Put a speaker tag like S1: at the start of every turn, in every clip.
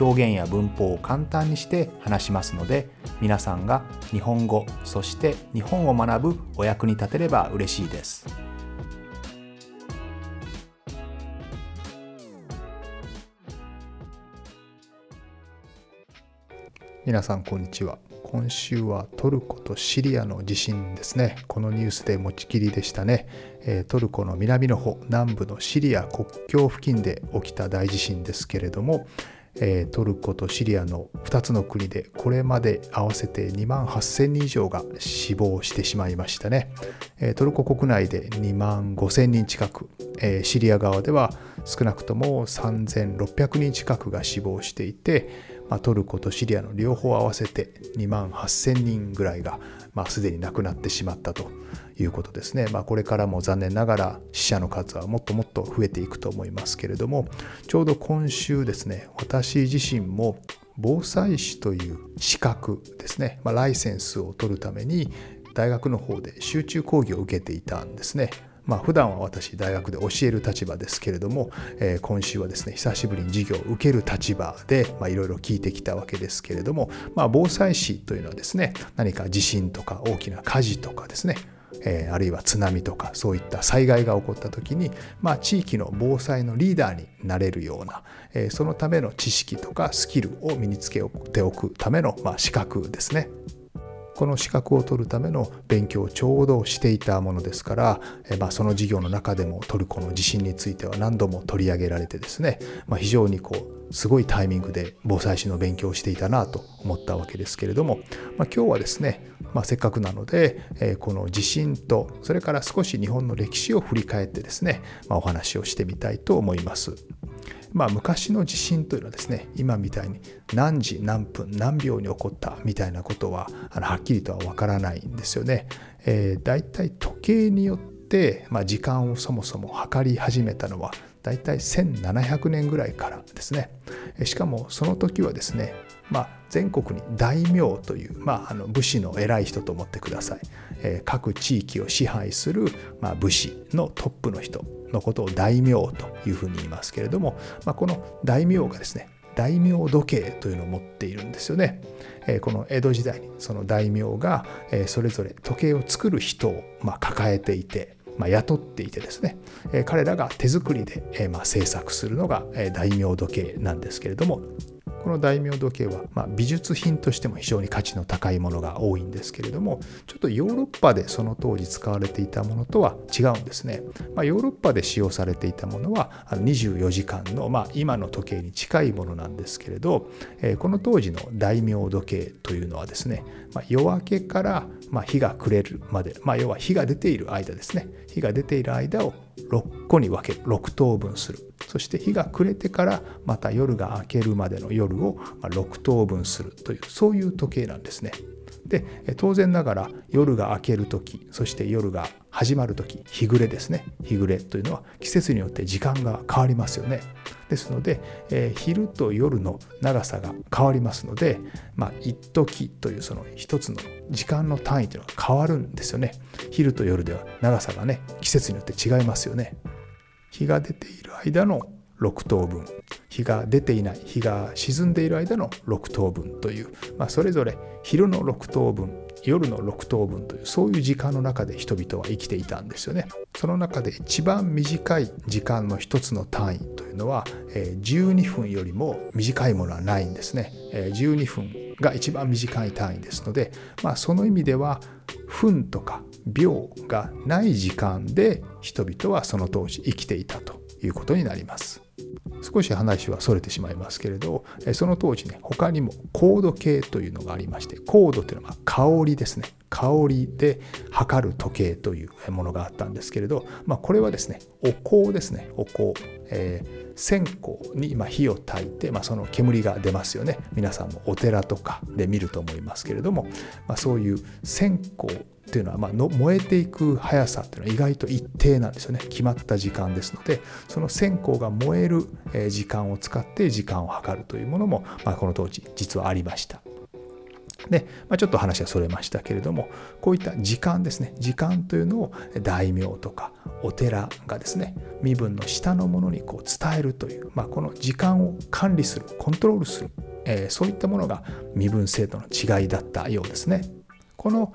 S1: 表現や文法を簡単にして話しますので皆さんが日本語そして日本を学ぶお役に立てれば嬉しいです。皆さんこんにちは。今週はトルコとシリアの地震ですね。このニュースで持ちきりでしたね、えトルコの南の方南部のシリア国境付近で起きた大地震ですけれども、トルコとシリアの2つの国でこれまで合わせて2万8000人以上が死亡してしまいましたね、トルコ国内で2万5000人近く、シリア側では少なくとも3600人近くが死亡していて、トルコとシリアの両方合わせて2万8000人ぐらいが、まあ、すでに亡くなってしまったと。いうことですね。まあ、これからも残念ながら死者の数はもっともっと増えていくと思いますけれどもちょうど今週ですね私自身も防災士という資格ですね、まあ、ライセンスを取るために大学の方で集中講義を受けていたんですね。まあ普段は私大学で教える立場ですけれども、えー、今週はですね久しぶりに授業を受ける立場でいろいろ聞いてきたわけですけれども、まあ、防災士というのはですね何か地震とか大きな火事とかですねえー、あるいは津波とかそういった災害が起こった時に、まあ、地域の防災のリーダーになれるような、えー、そのための知識とかスキルを身につけておくための、まあ、資格ですね。この資格を取るための勉強をちょうどしていたものですから、えまあ、その授業の中でもトルコの地震については何度も取り上げられてですね、まあ、非常にこうすごいタイミングで防災士の勉強をしていたなと思ったわけですけれども、まあ、今日はですね、まあ、せっかくなので、えこの地震とそれから少し日本の歴史を振り返ってですね、ま、お話をしてみたいと思います。まあ、昔の地震というのはですね今みたいに何時何分何秒に起こったみたいなことはあのはっきりとは分からないんですよね。えー、だいたい時計によって、まあ、時間をそもそも測り始めたのはだいたい1700年ぐらいからですね。しかもその時はですね、まあ、全国に大名という、まあ、あの武士の偉い人と思ってください。えー、各地域を支配する、まあ、武士のトップの人のことを大名というふうに言いますけれども、まあ、この大名がですね大名時計というのを持っているんですよね。この江戸時代にその大名がそれぞれ時計を作る人を抱えていて、まあ、雇っていてですね彼らが手作りでま制作するのが大名時計なんですけれどもこの大名時計は、まあ、美術品としても非常に価値の高いものが多いんですけれどもちょっとヨーロッパでその当時使われていたものとは違うんですね。まあ、ヨーロッパで使用されていたものは24時間の、まあ、今の時計に近いものなんですけれど、えー、この当時の大名時計というのはですね、まあ、夜明けからま日が暮れるまで、まあ、要は日が出ている間ですね日が出ている間を6個に分ける6等分するそして日が暮れてからまた夜が明けるまでの夜を6等分するというそういう時計なんですね。で当然ながら夜が明ける時そして夜が始まる時日暮れですね。日暮れというのは季節によって時間が変わりますよね。ですので、えー、昼と夜の長さが変わりますのでまあ一時というその一つの時間の単位というのが変わるんですよね。昼と夜では長さがね季節によって違いますよね。日が出ている間の6等分。日が出ていない日が沈んでいる間の6等分という、まあ、それぞれ昼の6等分夜の6等分というそういう時間の中で人々は生きていたんですよね。その中で一番短い時間の一つの単位というのは12分よりも短いものはないんですね。12分が一番短い単位ですので、まあ、その意味では分とか秒がない時間で人々はその当時生きていたということになります。少し話はそれてしまいますけれどその当時ね他にもコード系というのがありましてコードというのは香りですね。香りで測る時計というものがあったんですけれど、まあ、これはですねお香ですね。お香、えー、線香にま火を焚いて、まあ、その煙が出ますよね。皆さんもお寺とかで見ると思いますけれども、まあ、そういう線香っていうのは、まあの、燃えていく速さっていうのは意外と一定なんですよね決まった時間ですのでその線香が燃える時間を使って時間を計るというものも、まあ、この当時実はありました。で、まあ、ちょっと話はそれましたけれどもこういった時間ですね時間というのを大名とかお寺がですね身分の下のものにこう伝えるという、まあ、この時間を管理するコントロールする、えー、そういったものが身分制度の違いだったようですね。この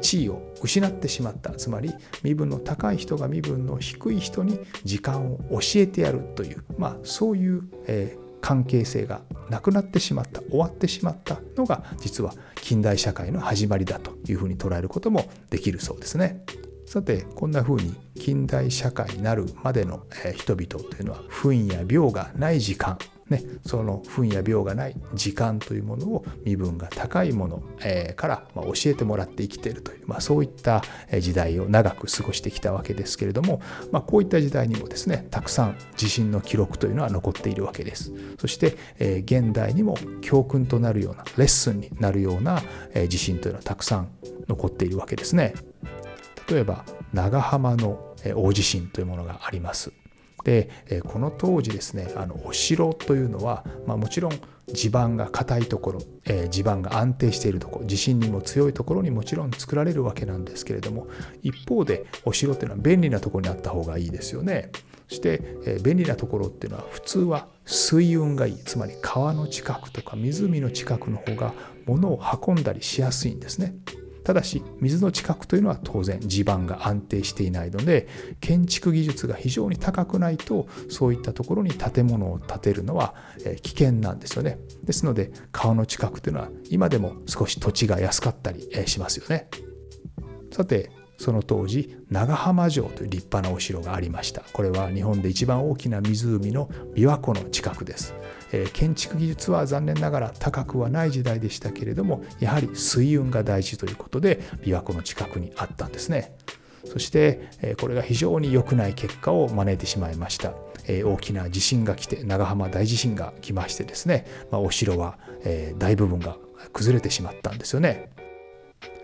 S1: 地位を失ってしまったつまり身分の高い人が身分の低い人に時間を教えてやるという、まあ、そういう、え関係性がなくなってしまった終わってしまったのが実は近代社会の始まりだというふうに捉えることもできるそうですね。さてこんな風に近代社会になるまでの人々というのは糞や病がない時間ね、その糞や病がない時間というものを身分が高いもの、えー、から、まあ、教えてもらって生きているという、まあ、そういった時代を長く過ごしてきたわけですけれども、まあ、こういった時代にもですねたくさん地震の記録というのは残っているわけです。そして、えー、現代にも教訓となるようなレッスンになるような、えー、地震というのはたくさん残っているわけですね。例えば長浜の大地震というものがあります。でこの当時ですねあのお城というのは、まあ、もちろん地盤が硬いところ、えー、地盤が安定しているところ地震にも強いところにもちろん作られるわけなんですけれども一方でお城っていうのは便利なところにあった方がいいですよね。そして、えー、便利なところっていうのは普通は水運がいいつまり川の近くとか湖の近くの方が物を運んだりしやすいんですね。ただし水の近くというのは当然地盤が安定していないので建築技術が非常に高くないとそういったところに建物を建てるのは危険なんですよね。ですので川の近くというのは今でも少し土地が安かったりしますよね。さてその当時長浜城という立派なお城がありました。これは日本で一番大きな湖の琵琶湖の近くです、えー、建築技術は残念ながら高くはない時代でしたけれどもやはり水運が大事ということで琵琶湖の近くにあったんですねそしてこれが非常に良くない結果を招いてしまいました大きな地震が来て長浜大地震が来ましてですね、ま、お城は大部分が崩れてしまったんですよね。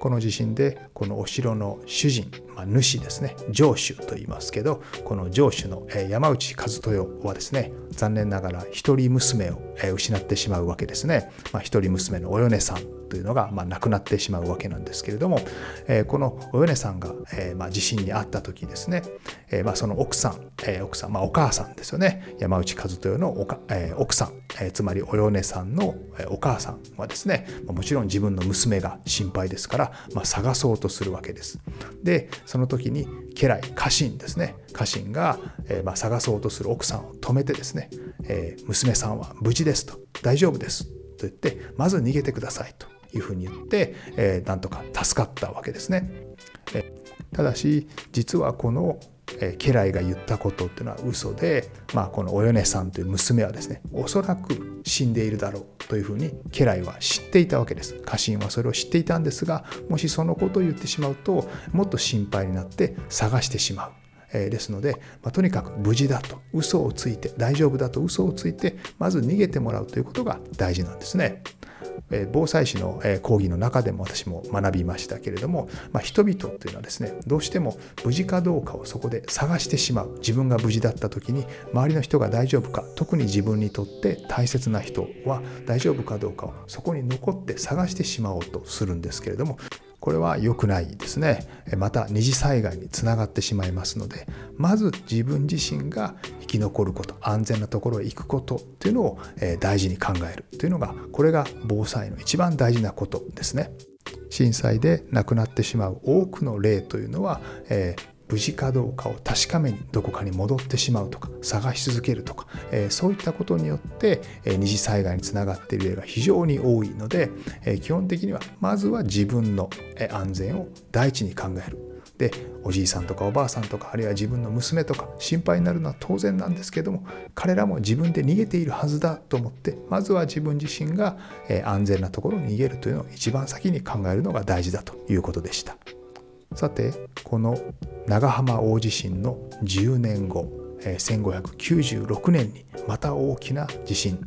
S1: この地震でこのお城の主人、まあ、主ですね。城主と言いますけどこの城主の山内和豊はですね残念ながら一人娘を失ってしまうわけですね、まあ、一人娘のお米さん。というのが、まあ、亡くなってしまうわけなんですけれども、えー、このお米さんが、えーまあ、地震に遭った時ですね、えーまあ、その奥さん、えー、奥さん、まあ、お母さんですよね。山内和豊のおか、えー、奥さん、えー、つまりお米さんのお母さんはですねもちろん自分の娘が心配ですから、まあ、探そうとするわけです。でその時に家来家臣ですね。家臣が、えーまあ、探そうとする奥さんを止めてですね、えー、娘さんは無事ですと。大丈夫ですと言ってまず逃げてくださいと。いうふうに言って、えー、なんとか助かったわけですね。えただし実はこのえ家来が言ったことっていうのは嘘で、まあ、このお米さんという娘はですねおそらく死んでいるだろうというふうに家来は知っていたわけです家臣はそれを知っていたんですがもしそのことを言ってしまうともっと心配になって探してしまうえですので、まあ、とにかく無事だと嘘をついて大丈夫だと嘘をついてまず逃げてもらうということが大事なんですね。防災士の講義の中でも私も学びましたけれども、まあ、人々というのはですねどうしても無事かどうかをそこで探してしまう。自分が無事だった時に周りの人が大丈夫か特に自分にとって大切な人は大丈夫かどうかをそこに残って探してしまおうとするんですけれどもこれは良くないですね。また二次災害につながってしまいますのでまず自分自身が生き残ること安全なところへ行くことっていうのを大事に考えるというのがこれが防災の一番大事なことですね。震災で亡くなってしまう多くの例というのは、えー無事かどうかを確かめにどこかに戻ってしまうとか探し続けるとか、えそういったことによって、え二次災害につながっている例が非常に多いので、え基本的にはまずは自分の安全を第一に考える。でおじいさんとかおばあさんとかあるいは自分の娘とか心配になるのは当然なんですけども彼らも自分で逃げているはずだと思ってまずは自分自身が安全なところに逃げるというのを一番先に考えるのが大事だということでした。さてこの長浜大地震の10年後1596年にまた大きな地震、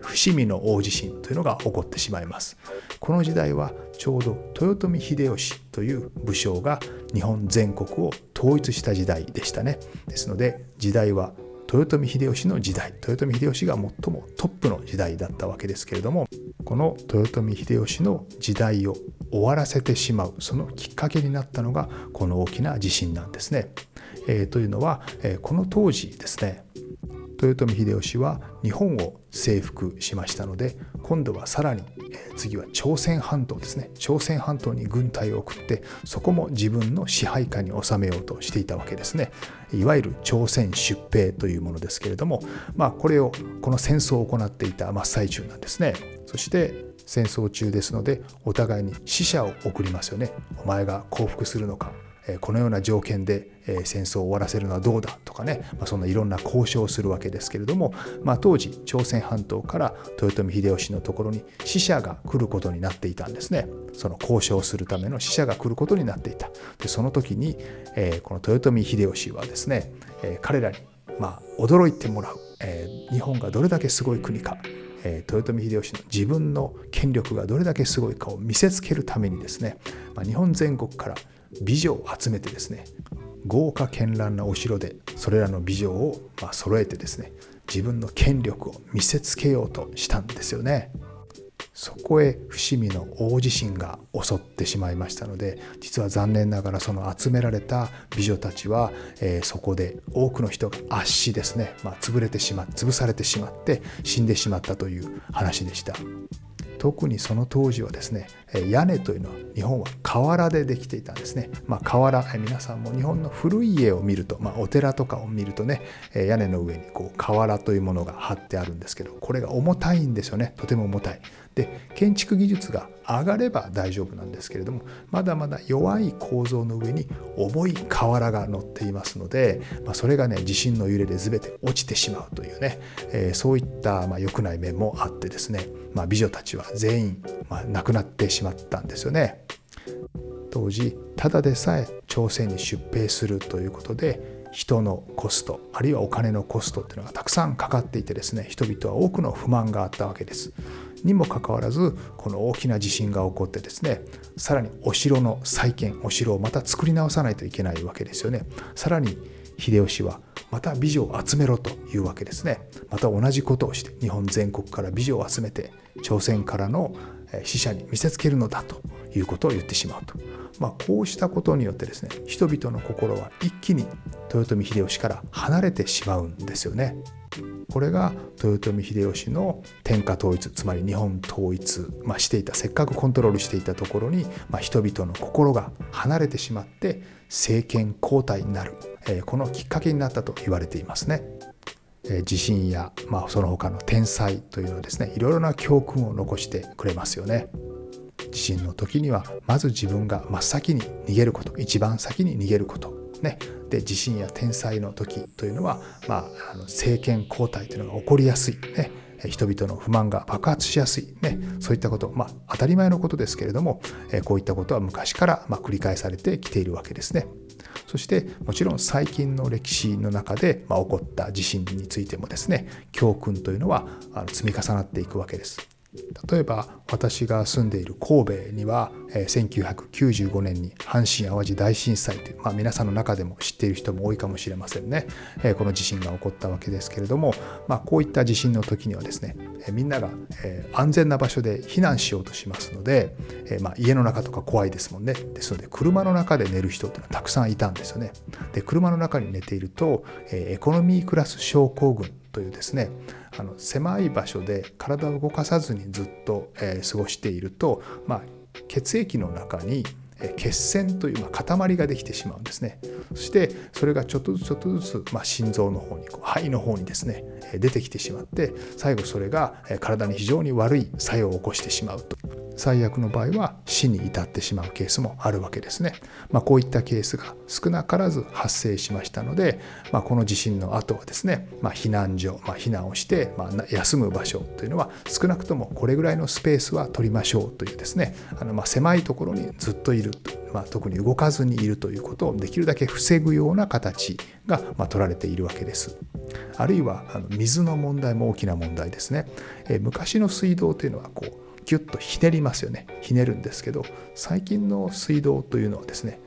S1: 伏見の大地震というのが起こってしまいます。この時代はちょうど豊臣秀吉という武将が日本全国を統一した時代でしたね。ですので時代は豊臣秀吉の時代豊臣秀吉が最もトップの時代だったわけですけれどもこの豊臣秀吉の時代を終わらせてしまう。そのきっかけになったのがこの大きな地震なんですね。えー、というのは、えー、この当時ですね。豊臣秀吉は日本を征服しましたので今度はさらに、えー、次は朝鮮半島ですね。朝鮮半島に軍隊を送ってそこも自分の支配下に収めようとしていたわけですね。いわゆる朝鮮出兵というものですけれどもまあこれをこの戦争を行っていた真っ最中なんですね。そして戦争中ですのでお互いに死者を送りますよね。お前が降伏するのか。このような条件で戦争を終わらせるのはどうだとかね、まあ、そんないろんな交渉をするわけですけれども、まあ、当時朝鮮半島から豊臣秀吉のところに死者が来ることになっていたんですね。その交渉するための死者が来ることになっていた。でその時に、この豊臣秀吉はですね、彼らにまあ驚いてもらう、日本がどれだけすごい国か。え豊臣秀吉の自分の権力がどれだけすごいかを見せつけるためにですね、まあ、日本全国から美女を集めてですね豪華絢爛なお城でそれらの美女をまあ揃えてですね自分の権力を見せつけようとしたんですよね。そこへ伏見の大地震が襲ってしまいましたので実は残念ながらその集められた美女たちは、えー、そこで多くの人が圧死ですね、まあ、潰れてしま潰されてしまって死んでしまったという話でした。特にその当時はですね屋根というのは日本は瓦でできていたんですね、まあ、瓦皆さんも日本の古い家を見ると、まあ、お寺とかを見るとね屋根の上にこう瓦というものが貼ってあるんですけどこれが重たいんですよね。とても重たい。で建築技術が上がれば大丈夫なんですけれどもまだまだ弱い構造の上に重い瓦が乗っていますので、まあ、それがね地震の揺れで全て落ちてしまうというね、えー、そういったまあ良くない面もあってですね、まあ、美女たちは全員まあ亡くなってしまったんですよね。当時ただでさえ朝鮮に出兵するということで人のコストあるいはお金のコストっていうのがたくさんかかっていてですね人々は多くの不満があったわけです。にもかかわらずこの大きな地震が起こってですねさらにお城の再建お城をまた作り直さないといけないわけですよね。さらに秀吉はまた美女を集めろというわけですね。また同じことをして日本全国から美女を集めて朝鮮からの死者に見せつけるのだということを言ってしまうと。まあ、こうしたことによってですね人々の心は一気に豊臣秀吉から離れてしまうんですよね。これが豊臣秀吉の天下統一つまり日本統一、まあ、していたせっかくコントロールしていたところに、まあ、人々の心が離れてしまって政権交代になる、えー、このきっかけになったと言われていますね。えー、地震や、まあ、その他の天災というのはですねいろいろな教訓を残してくれますよね。地震の時にはまず自分が真っ先に逃げること一番先に逃げること。ね、で地震や天災の時というのは、まあ、あの政権交代というのが起こりやすい、ね、人々の不満が爆発しやすい、ね、そういったこと、まあ、当たり前のことですけれども、えこういったことは昔から、ま、繰り返されてきているわけですね。そしてもちろん最近の歴史の中で、ま、起こった地震についてもですね教訓というのはあの積み重なっていくわけです。例えば私が住んでいる神戸には1995年に阪神・淡路大震災という、まあ、皆さんの中でも知っている人も多いかもしれませんね。この地震が起こったわけですけれども、まあ、こういった地震の時にはですねみんなが安全な場所で避難しようとしますので、まあ、家の中とか怖いですもんね。ですので車の中で寝る人っていうのはたくさんいたんですよね。で車の中に寝ているとエコノミークラス症候群というですねあの狭い場所で体を動かさずにずっと、えー、過ごしていると、まあ、血液の中に血栓というま塊ができてしまうんですねそしてそれがちょっとずつちょっとずつ、ま、心臓の方にこう肺の方にですね出てきてしまって最後それが体に非常に悪い作用を起こしてしまうと最悪の場合は死に至ってしまうケースもあるわけですね。まあ、こういったケースが少なからず発生しましたので、まあ、この地震の後はですね、まあ、避難所、ま避難をして、ま休む場所というのは少なくともこれぐらいのスペースは取りましょうというですねあのま狭いところにずっといる、ま特に動かずにいるということをできるだけ防ぐような形がま取られているわけです。あるいはあの水の問題も大きな問題ですね。え昔の水道というのはこうギュッとひねりますよねひねるんですけど最近の水道というのはですね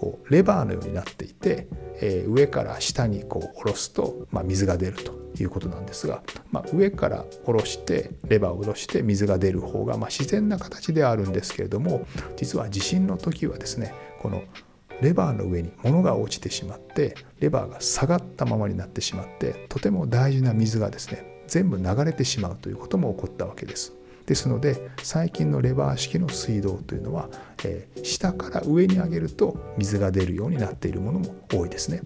S1: こうレバーのようになっていて、えー、上から下にこう下ろすと、まあ、水が出るということなんですが、まあ、上から下ろしてレバーを下ろして水が出る方が、まあ、自然な形ではあるんですけれども実は地震の時はですねこのレバーの上に物が落ちてしまってレバーが下がったままになってしまってとても大事な水がですね全部流れてしまうということも起こったわけです。ですので最近のレバー式の水道というのは、えー、下から上に上げると水が出るようになっているものも多いですね。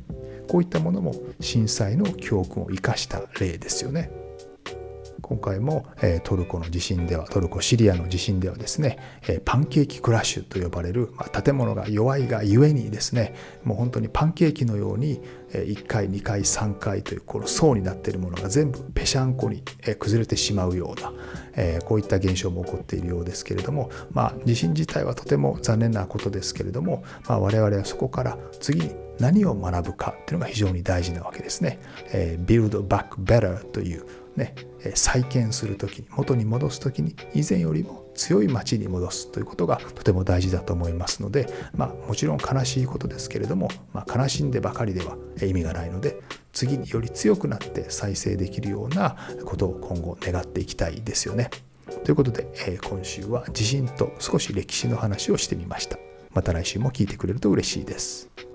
S1: こういったものも震災の教訓を生かした例ですよね。今回も、えトルコの地震ではトルコシリアの地震ではですね、えパンケーキクラッシュと呼ばれる、まあ、建物が弱いがゆえにですねもう本当にパンケーキのように1階2階3階というこの層になっているものが全部ぺしゃんこに崩れてしまうような、えこういった現象も起こっているようですけれども、まあ、地震自体はとても残念なことですけれども、まあ、我々はそこから次に何を学ぶかっていうのが非常に大事なわけですね。えー、build back better というね、再建する時に元に戻す時に以前よりも強い町に戻すということがとても大事だと思いますので、まあ、もちろん悲しいことですけれども、まあ、悲しんでばかりでは意味がないので次により強くなって再生できるようなことを今後願っていきたいですよね。ということで、え今週は地震と少し歴史の話をしてみました。また来週も聞いてくれると嬉しいです。